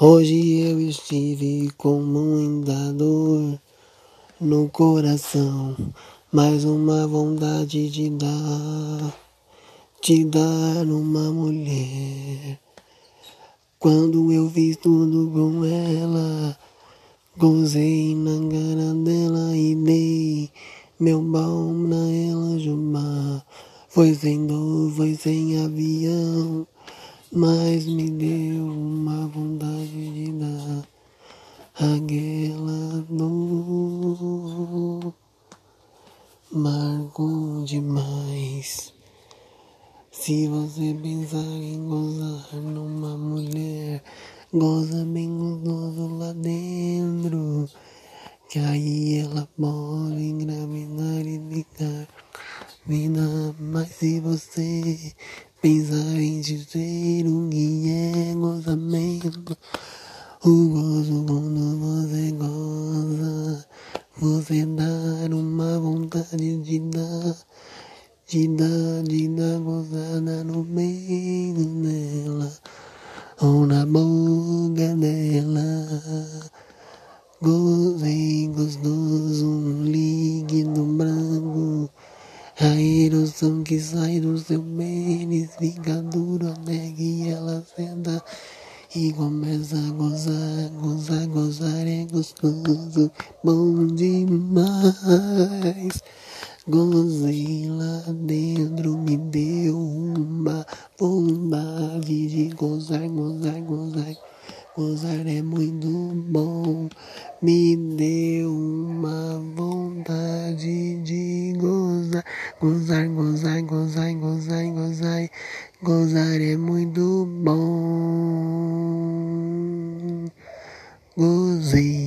Hoje eu estive com muita dor no coração, mais uma vontade de dar, de dar uma mulher. Quando eu fiz tudo com ela, gozei na cara dela e dei meu balão pra ela jumar. Foi sem dor, foi sem avião, mas me deu uma vontade de dar aquela dor. Marcou demais. Se você pensar em gozar numa mulher, goza bem gostoso lá dentro. Que aí ela pode engravidar e ficar vida. Mas se você pensar em dizer o que é gozamento, o gozo quando você goza, você dar uma vontade de dar. De dar, de dar gozada no meio dela ou na boca dela. Gostoso, um líquido branco. A erosão que sai do seu pênis fica duro até que ela senta e começa a gozar, gozar, gozar é gostoso, bom demais. Gozei lá dentro, me deu uma vontade de gozar, gozar, gozar. Gozar é muito bom, me deu uma vontade de gozar, gozar, gozar, gozar, gozar, gozar. Gozar é muito bom. Gozei.